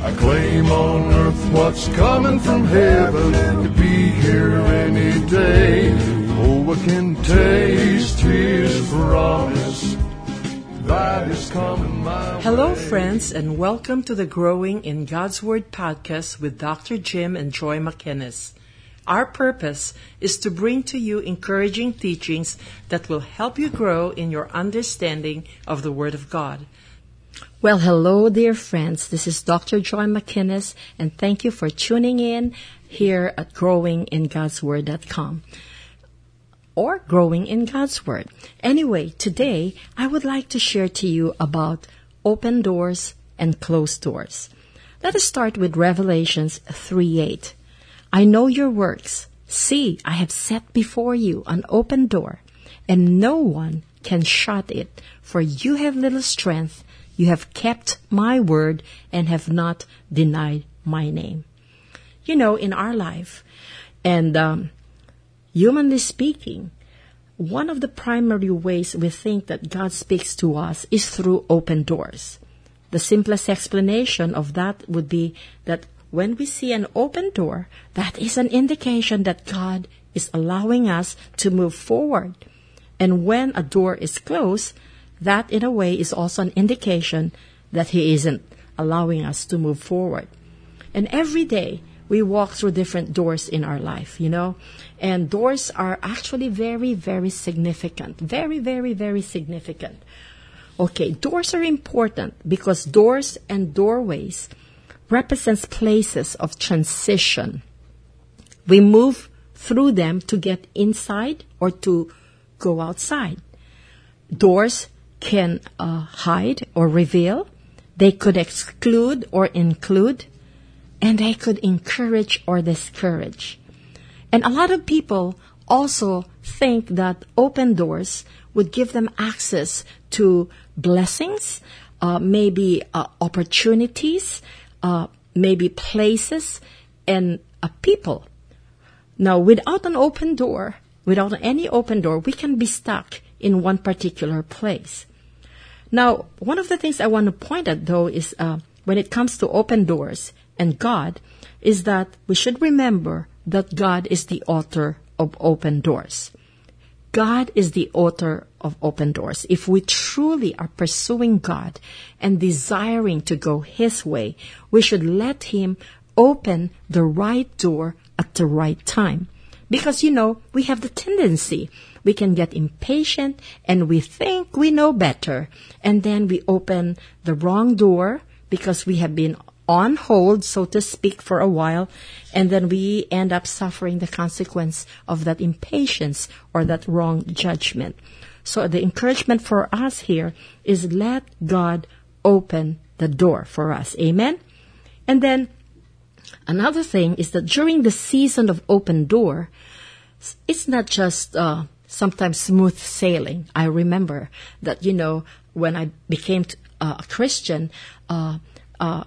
I claim on earth what's coming from heaven to be here any day. Oh, I can taste his promise. That is coming my Hello, friends, and welcome to the Growing in God's Word podcast with Dr. Jim and Joy McInnes. Our purpose is to bring to you encouraging teachings that will help you grow in your understanding of the Word of God. Well, hello, dear friends. This is Dr. Joy McInnes, and thank you for tuning in here at growingingodsword.com or growing in God's Word. Anyway, today I would like to share to you about open doors and closed doors. Let us start with Revelations 3 8. I know your works. See, I have set before you an open door, and no one can shut it, for you have little strength. You have kept my word and have not denied my name. You know, in our life, and um, humanly speaking, one of the primary ways we think that God speaks to us is through open doors. The simplest explanation of that would be that when we see an open door, that is an indication that God is allowing us to move forward. And when a door is closed, that in a way is also an indication that He isn't allowing us to move forward. And every day we walk through different doors in our life, you know, and doors are actually very, very significant. Very, very, very significant. Okay, doors are important because doors and doorways represents places of transition. We move through them to get inside or to go outside. Doors can uh, hide or reveal. They could exclude or include. And they could encourage or discourage. And a lot of people also think that open doors would give them access to blessings, uh, maybe uh, opportunities, uh, maybe places, and uh, people. Now, without an open door, without any open door, we can be stuck in one particular place. Now, one of the things I want to point at, though, is uh, when it comes to open doors and God, is that we should remember that God is the author of open doors. God is the author of open doors. If we truly are pursuing God and desiring to go His way, we should let Him open the right door at the right time. Because, you know, we have the tendency. We can get impatient and we think we know better. And then we open the wrong door because we have been on hold, so to speak, for a while, and then we end up suffering the consequence of that impatience or that wrong judgment. So the encouragement for us here is let God open the door for us. Amen? And then another thing is that during the season of open door, it's not just uh, sometimes smooth sailing. I remember that, you know, when I became uh, a Christian, uh, uh,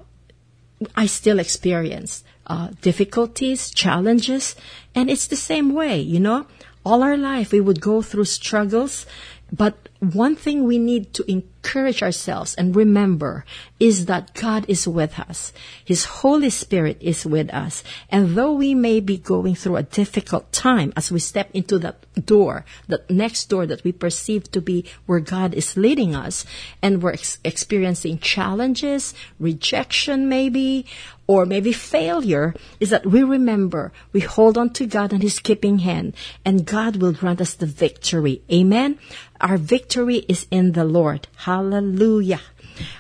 I still experience uh, difficulties, challenges, and it's the same way, you know. All our life we would go through struggles, but one thing we need to encourage ourselves and remember is that God is with us. His Holy Spirit is with us. And though we may be going through a difficult time as we step into that door, that next door that we perceive to be where God is leading us, and we're ex- experiencing challenges, rejection maybe, or maybe failure, is that we remember we hold on to God and His keeping hand, and God will grant us the victory. Amen. Our victory is in the Lord. Hallelujah.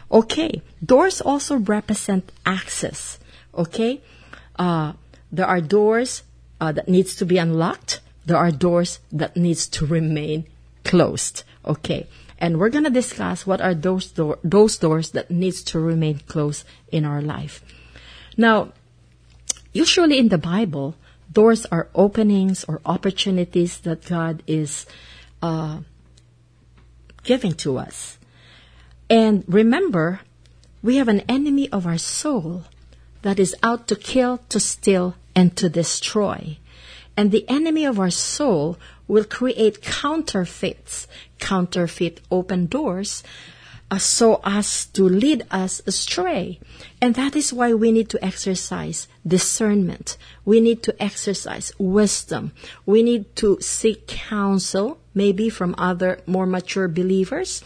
Okay. Doors also represent access. Okay. Uh, there are doors uh, that needs to be unlocked. There are doors that needs to remain closed. Okay. And we're going to discuss what are those, door- those doors that needs to remain closed in our life. Now, usually in the Bible, doors are openings or opportunities that God is uh, giving to us. And remember, we have an enemy of our soul that is out to kill, to steal, and to destroy. And the enemy of our soul will create counterfeits, counterfeit open doors, Uh, so as to lead us astray. And that is why we need to exercise discernment. We need to exercise wisdom. We need to seek counsel, maybe from other more mature believers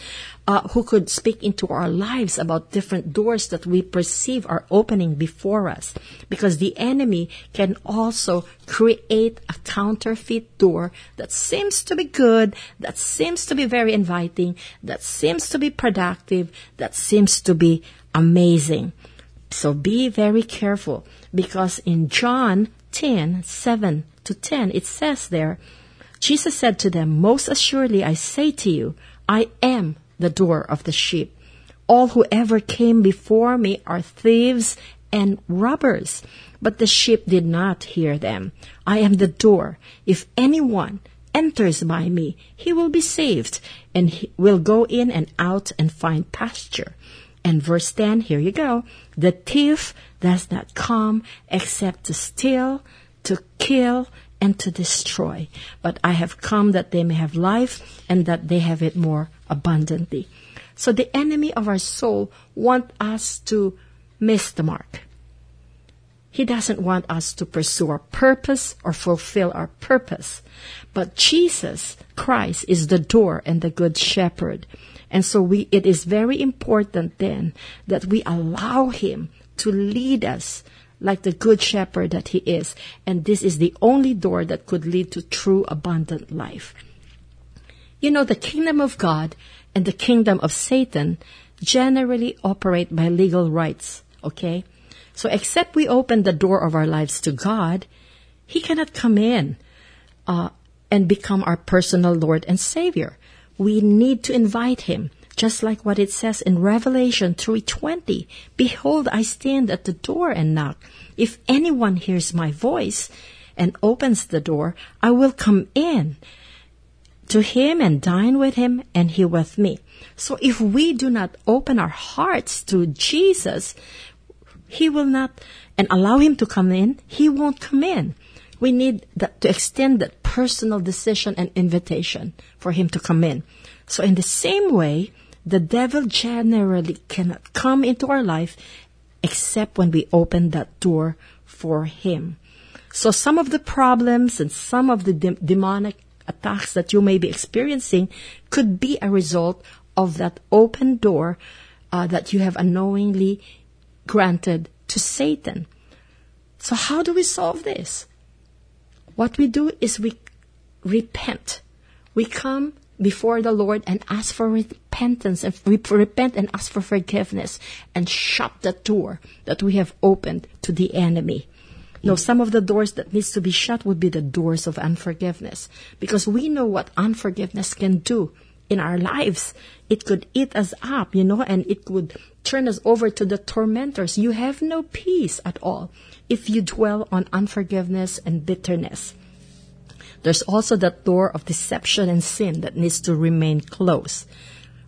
uh, who could speak into our lives about different doors that we perceive are opening before us. Because the enemy can also create a counterfeit door that seems to be good, that seems to be very inviting, that seems to be productive, that seems to be amazing. So be very careful because in John 10, 7 to 10, it says there, Jesus said to them, Most assuredly I say to you, I am the door of the sheep. All who ever came before me are thieves and robbers, but the sheep did not hear them. I am the door. If anyone enters by me, he will be saved, and he will go in and out and find pasture. And verse 10, here you go. The thief does not come except to steal, to kill, and to destroy. But I have come that they may have life and that they have it more abundantly. So the enemy of our soul want us to miss the mark. He doesn't want us to pursue our purpose or fulfill our purpose. But Jesus Christ is the door and the good shepherd. And so we, it is very important then that we allow him to lead us like the good shepherd that he is. And this is the only door that could lead to true abundant life. You know, the kingdom of God and the kingdom of Satan generally operate by legal rights, okay? So except we open the door of our lives to God, He cannot come in uh, and become our personal Lord and Savior. We need to invite Him, just like what it says in Revelation 3:20. Behold, I stand at the door and knock. If anyone hears my voice and opens the door, I will come in to him and dine with him and he with me. So if we do not open our hearts to Jesus, he will not, and allow him to come in, he won't come in. We need that, to extend that personal decision and invitation for him to come in. So in the same way, the devil generally cannot come into our life except when we open that door for him. So some of the problems and some of the de- demonic attacks that you may be experiencing could be a result of that open door uh, that you have unknowingly granted to Satan. So how do we solve this? What we do is we repent. We come before the Lord and ask for repentance and we repent and ask for forgiveness and shut the door that we have opened to the enemy. No, some of the doors that needs to be shut would be the doors of unforgiveness because we know what unforgiveness can do in our lives. It could eat us up, you know, and it could turn us over to the tormentors. You have no peace at all if you dwell on unforgiveness and bitterness. There's also that door of deception and sin that needs to remain closed.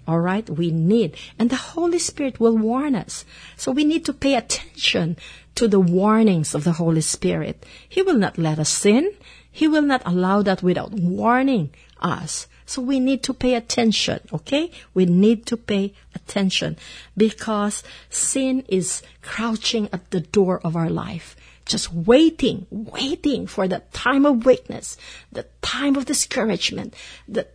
All right, we need, and the Holy Spirit will warn us. So we need to pay attention to the warnings of the Holy Spirit. He will not let us sin. He will not allow that without warning us. So we need to pay attention, okay? We need to pay attention because sin is crouching at the door of our life, just waiting, waiting for the time of weakness, the time of discouragement, the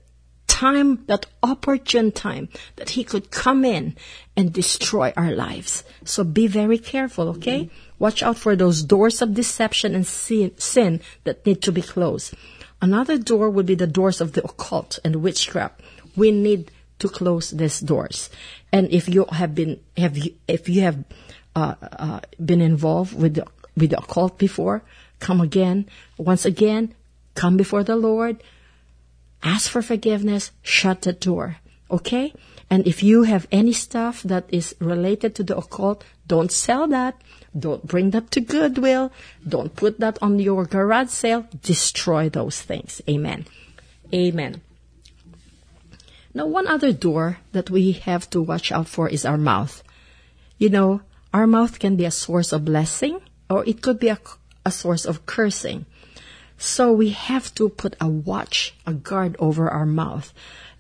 time, that opportune time that he could come in and destroy our lives. So be very careful, okay? Watch out for those doors of deception and sin, sin that need to be closed. Another door would be the doors of the occult and witchcraft. We need to close these doors. And if you have been, have you, if you have uh, uh, been involved with the, with the occult before, come again. Once again, come before the Lord, ask for forgiveness, shut the door. Okay? And if you have any stuff that is related to the occult, don't sell that. Don't bring that to Goodwill. Don't put that on your garage sale. Destroy those things. Amen. Amen. Now, one other door that we have to watch out for is our mouth. You know, our mouth can be a source of blessing or it could be a, a source of cursing. So we have to put a watch, a guard over our mouth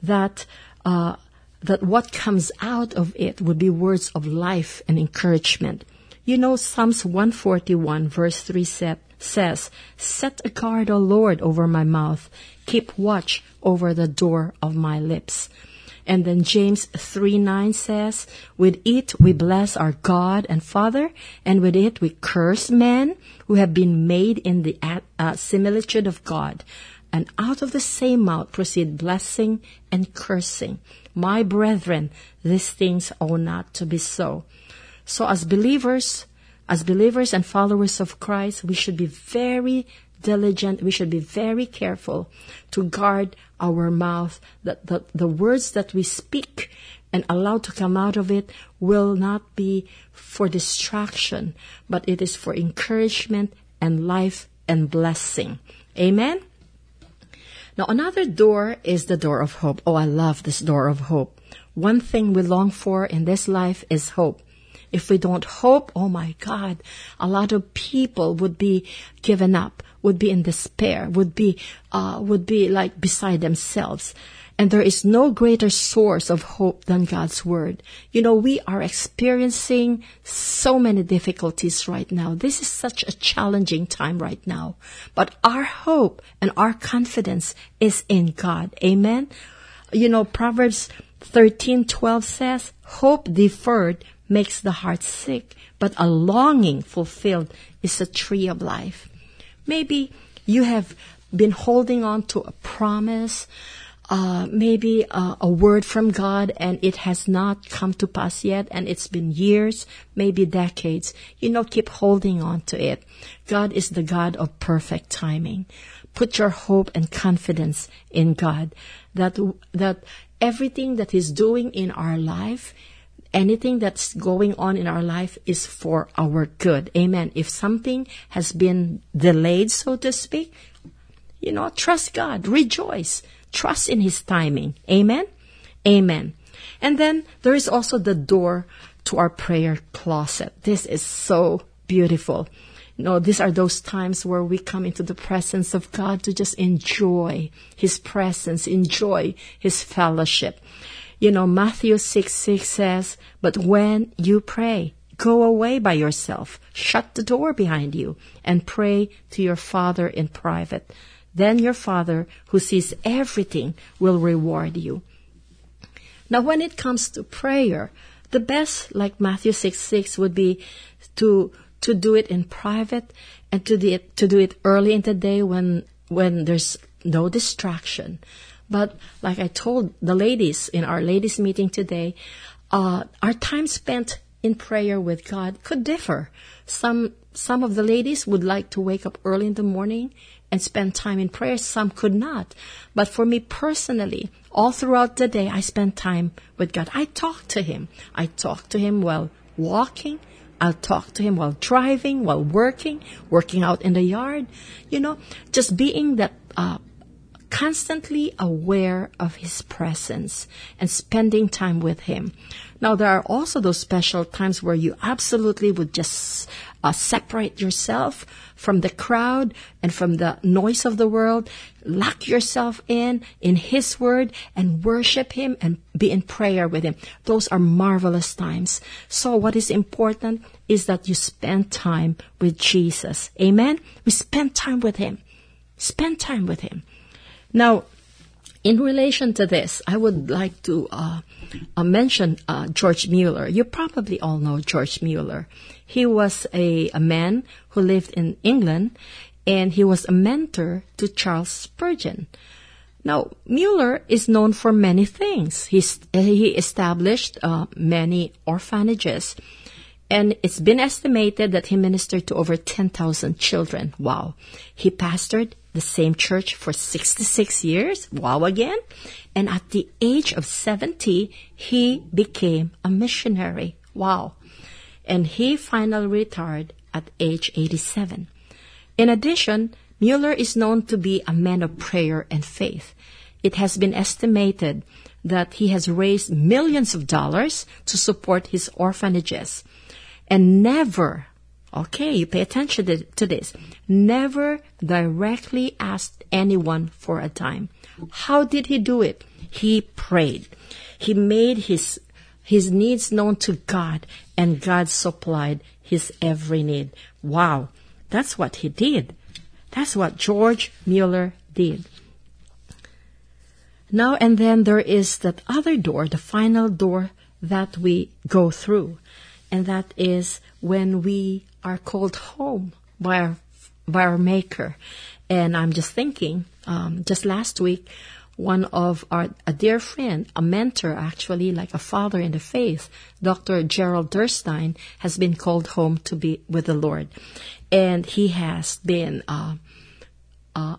that uh, that what comes out of it would be words of life and encouragement. You know, Psalms 141 verse 3 says, Set a guard, O Lord, over my mouth. Keep watch over the door of my lips. And then James 3 9 says, With it we bless our God and Father, and with it we curse men who have been made in the uh, similitude of God. And out of the same mouth proceed blessing and cursing. My brethren, these things ought not to be so. So as believers, as believers and followers of Christ, we should be very diligent. We should be very careful to guard our mouth, that the, the words that we speak and allow to come out of it will not be for distraction, but it is for encouragement and life and blessing. Amen? Now, another door is the door of hope. Oh, I love this door of hope. One thing we long for in this life is hope. If we don't hope, oh my God, a lot of people would be given up, would be in despair, would be, uh, would be like beside themselves. And there is no greater source of hope than God's Word. You know, we are experiencing so many difficulties right now. This is such a challenging time right now. But our hope and our confidence is in God. Amen. You know, Proverbs 13:12 says, "Hope deferred makes the heart sick, but a longing fulfilled is a tree of life. Maybe you have been holding on to a promise, uh, maybe uh, a word from God and it has not come to pass yet and it's been years, maybe decades. You know, keep holding on to it. God is the God of perfect timing. Put your hope and confidence in God that, that everything that He's doing in our life, anything that's going on in our life is for our good. Amen. If something has been delayed, so to speak, you know, trust God, rejoice, trust in His timing. Amen. Amen. And then there is also the door to our prayer closet. This is so beautiful. You know, these are those times where we come into the presence of God to just enjoy His presence, enjoy His fellowship. You know, Matthew 6 6 says, But when you pray, go away by yourself, shut the door behind you, and pray to your Father in private. Then your Father, who sees everything, will reward you. Now, when it comes to prayer, the best, like Matthew 6 6, would be to, to do it in private and to, it, to do it early in the day when, when there's no distraction. But like I told the ladies in our ladies meeting today, uh, our time spent in prayer with God could differ. Some some of the ladies would like to wake up early in the morning and spend time in prayer. Some could not. But for me personally, all throughout the day, I spend time with God. I talk to Him. I talk to Him while walking. I'll talk to Him while driving, while working, working out in the yard. You know, just being that uh, constantly aware of His presence and spending time with Him. Now, there are also those special times where you absolutely would just uh, separate yourself from the crowd and from the noise of the world, lock yourself in, in His Word, and worship Him and be in prayer with Him. Those are marvelous times. So, what is important is that you spend time with Jesus. Amen? We spend time with Him. Spend time with Him. Now, in relation to this, I would like to uh, uh, mention uh, George Mueller. You probably all know George Mueller. He was a, a man who lived in England, and he was a mentor to Charles Spurgeon. Now, Mueller is known for many things. He's, he established uh, many orphanages, and it's been estimated that he ministered to over 10,000 children. Wow. He pastored the same church for 66 years. Wow again. And at the age of 70, he became a missionary. Wow. And he finally retired at age 87. In addition, Mueller is known to be a man of prayer and faith. It has been estimated that he has raised millions of dollars to support his orphanages and never Okay, you pay attention to this. Never directly asked anyone for a dime. How did he do it? He prayed. He made his, his needs known to God and God supplied his every need. Wow. That's what he did. That's what George Mueller did. Now and then there is that other door, the final door that we go through. And that is when we are called home by our, by our Maker. And I'm just thinking, um, just last week, one of our, a dear friend, a mentor actually, like a father in the faith, Dr. Gerald Derstine, has been called home to be with the Lord. And he has been, uh, uh,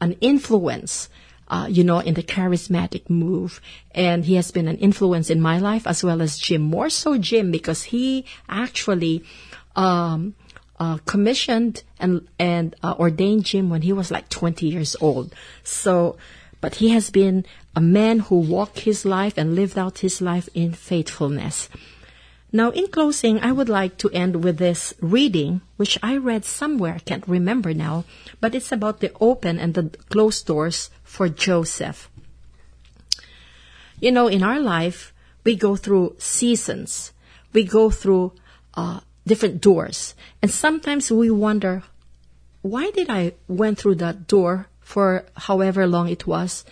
an influence uh, you know, in the charismatic move. And he has been an influence in my life as well as Jim. More so Jim because he actually um, uh, commissioned and and uh, ordained Jim when he was like 20 years old. So, but he has been a man who walked his life and lived out his life in faithfulness. Now, in closing, I would like to end with this reading, which I read somewhere, I can't remember now, but it's about the open and the closed doors for Joseph. You know, in our life, we go through seasons. We go through uh, different doors. And sometimes we wonder, why did I went through that door for however long it was?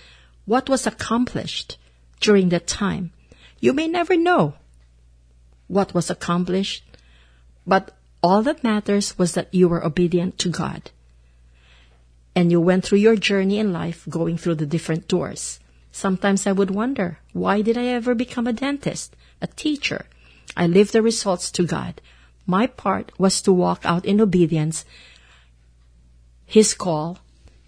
What was accomplished during that time? You may never know what was accomplished, but all that matters was that you were obedient to God. And you went through your journey in life going through the different doors. Sometimes I would wonder, why did I ever become a dentist, a teacher? I leave the results to God. My part was to walk out in obedience, His call,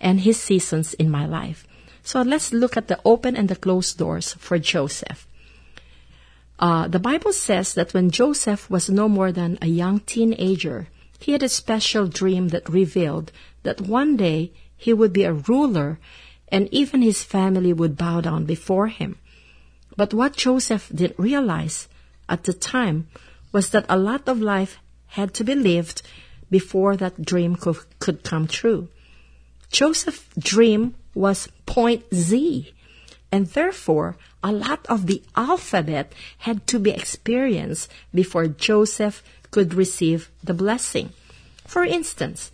and His seasons in my life. So let's look at the open and the closed doors for Joseph. Uh, the Bible says that when Joseph was no more than a young teenager, he had a special dream that revealed that one day he would be a ruler and even his family would bow down before him. But what Joseph didn't realize at the time was that a lot of life had to be lived before that dream could, could come true. Joseph's dream was point Z, and therefore a lot of the alphabet had to be experienced before Joseph could receive the blessing. For instance,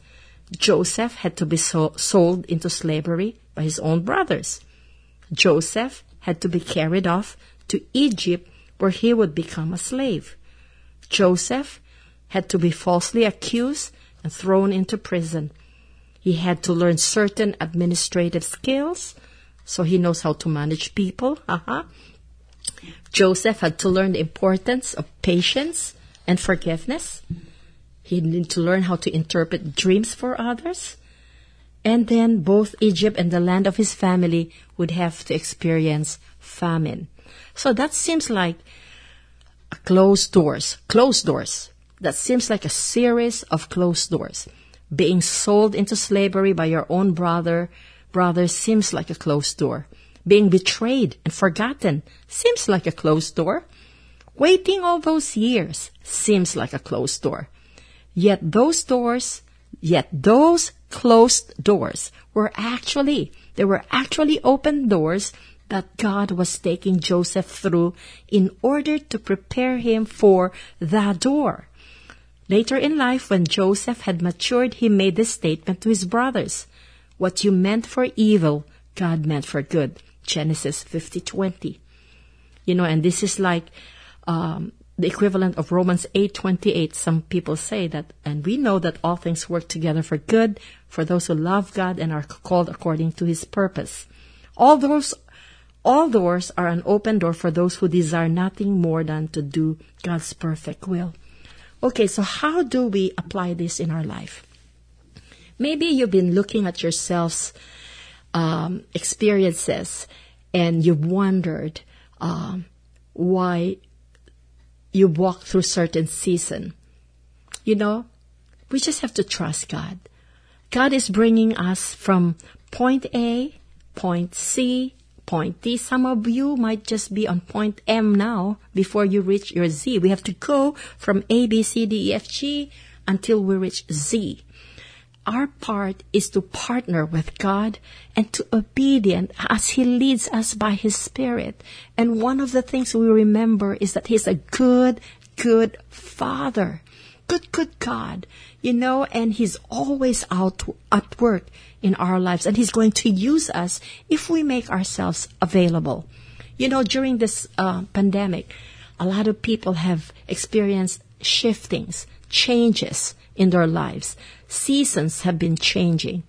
Joseph had to be so- sold into slavery by his own brothers. Joseph had to be carried off to Egypt where he would become a slave. Joseph had to be falsely accused and thrown into prison. He had to learn certain administrative skills so he knows how to manage people. Uh-huh. Joseph had to learn the importance of patience and forgiveness. He needed to learn how to interpret dreams for others. And then both Egypt and the land of his family would have to experience famine. So that seems like closed doors, closed doors. That seems like a series of closed doors. Being sold into slavery by your own brother, brother seems like a closed door. Being betrayed and forgotten seems like a closed door. Waiting all those years seems like a closed door. Yet those doors, yet those closed doors were actually, they were actually open doors that God was taking Joseph through in order to prepare him for that door. Later in life, when Joseph had matured, he made this statement to his brothers. What you meant for evil, God meant for good. Genesis 50:20. You know, and this is like um, the equivalent of Romans 8:28. Some people say that, and we know that all things work together for good for those who love God and are called according to His purpose. All doors, all doors are an open door for those who desire nothing more than to do God's perfect will. Okay, so how do we apply this in our life? Maybe you've been looking at yourself's um, experiences and you've wondered um, why you walk through certain season. You know, we just have to trust God. God is bringing us from point A, point C, point D. Some of you might just be on point M now before you reach your Z. We have to go from A, B, C, D, E, F, G until we reach Z our part is to partner with God and to obedient as He leads us by His Spirit. And one of the things we remember is that He's a good, good Father. Good, good God. You know, and He's always out at work in our lives and He's going to use us if we make ourselves available. You know, during this uh, pandemic, a lot of people have experienced shiftings, changes in their lives. Seasons have been changing.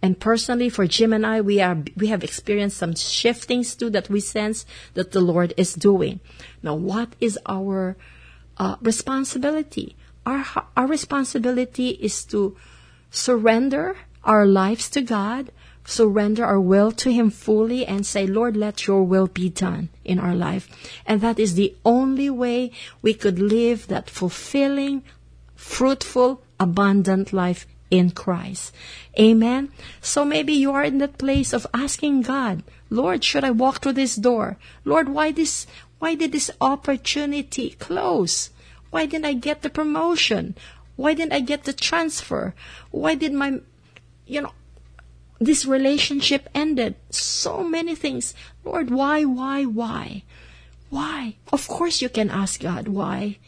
And personally, for Jim and I, we are we have experienced some shiftings too that we sense that the Lord is doing. Now, what is our uh, responsibility? Our our responsibility is to surrender our lives to God, surrender our will to Him fully, and say, Lord, let Your will be done in our life. And that is the only way we could live that fulfilling, fruitful, abundant life in Christ. Amen. So maybe you are in that place of asking God, Lord, should I walk through this door? Lord, why this, why did this opportunity close? Why didn't I get the promotion? Why didn't I get the transfer? Why did my, you know, this relationship ended? So many things. Lord, why, why, why? Why? Of course you can ask God why.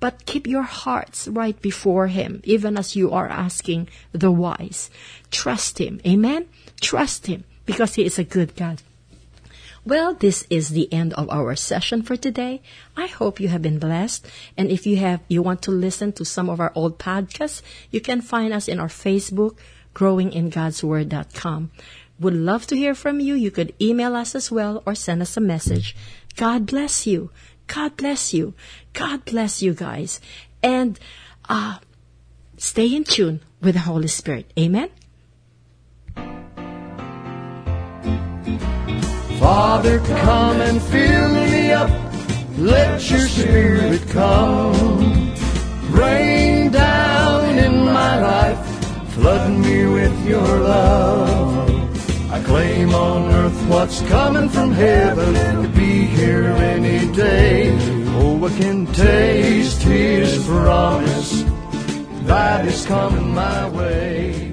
But keep your hearts right before Him, even as you are asking the whys. Trust Him. Amen? Trust Him because He is a good God. Well, this is the end of our session for today. I hope you have been blessed. And if you have, you want to listen to some of our old podcasts, you can find us in our Facebook, growingingodsword.com. Would love to hear from you. You could email us as well or send us a message. God bless you. God bless you. God bless you guys. And uh, stay in tune with the Holy Spirit. Amen. Father, come and fill me up. Let your spirit come. Rain down in my life. Flood me with your love. I claim on earth what's coming from heaven to be here any day. Oh, I can taste his promise that is coming my way.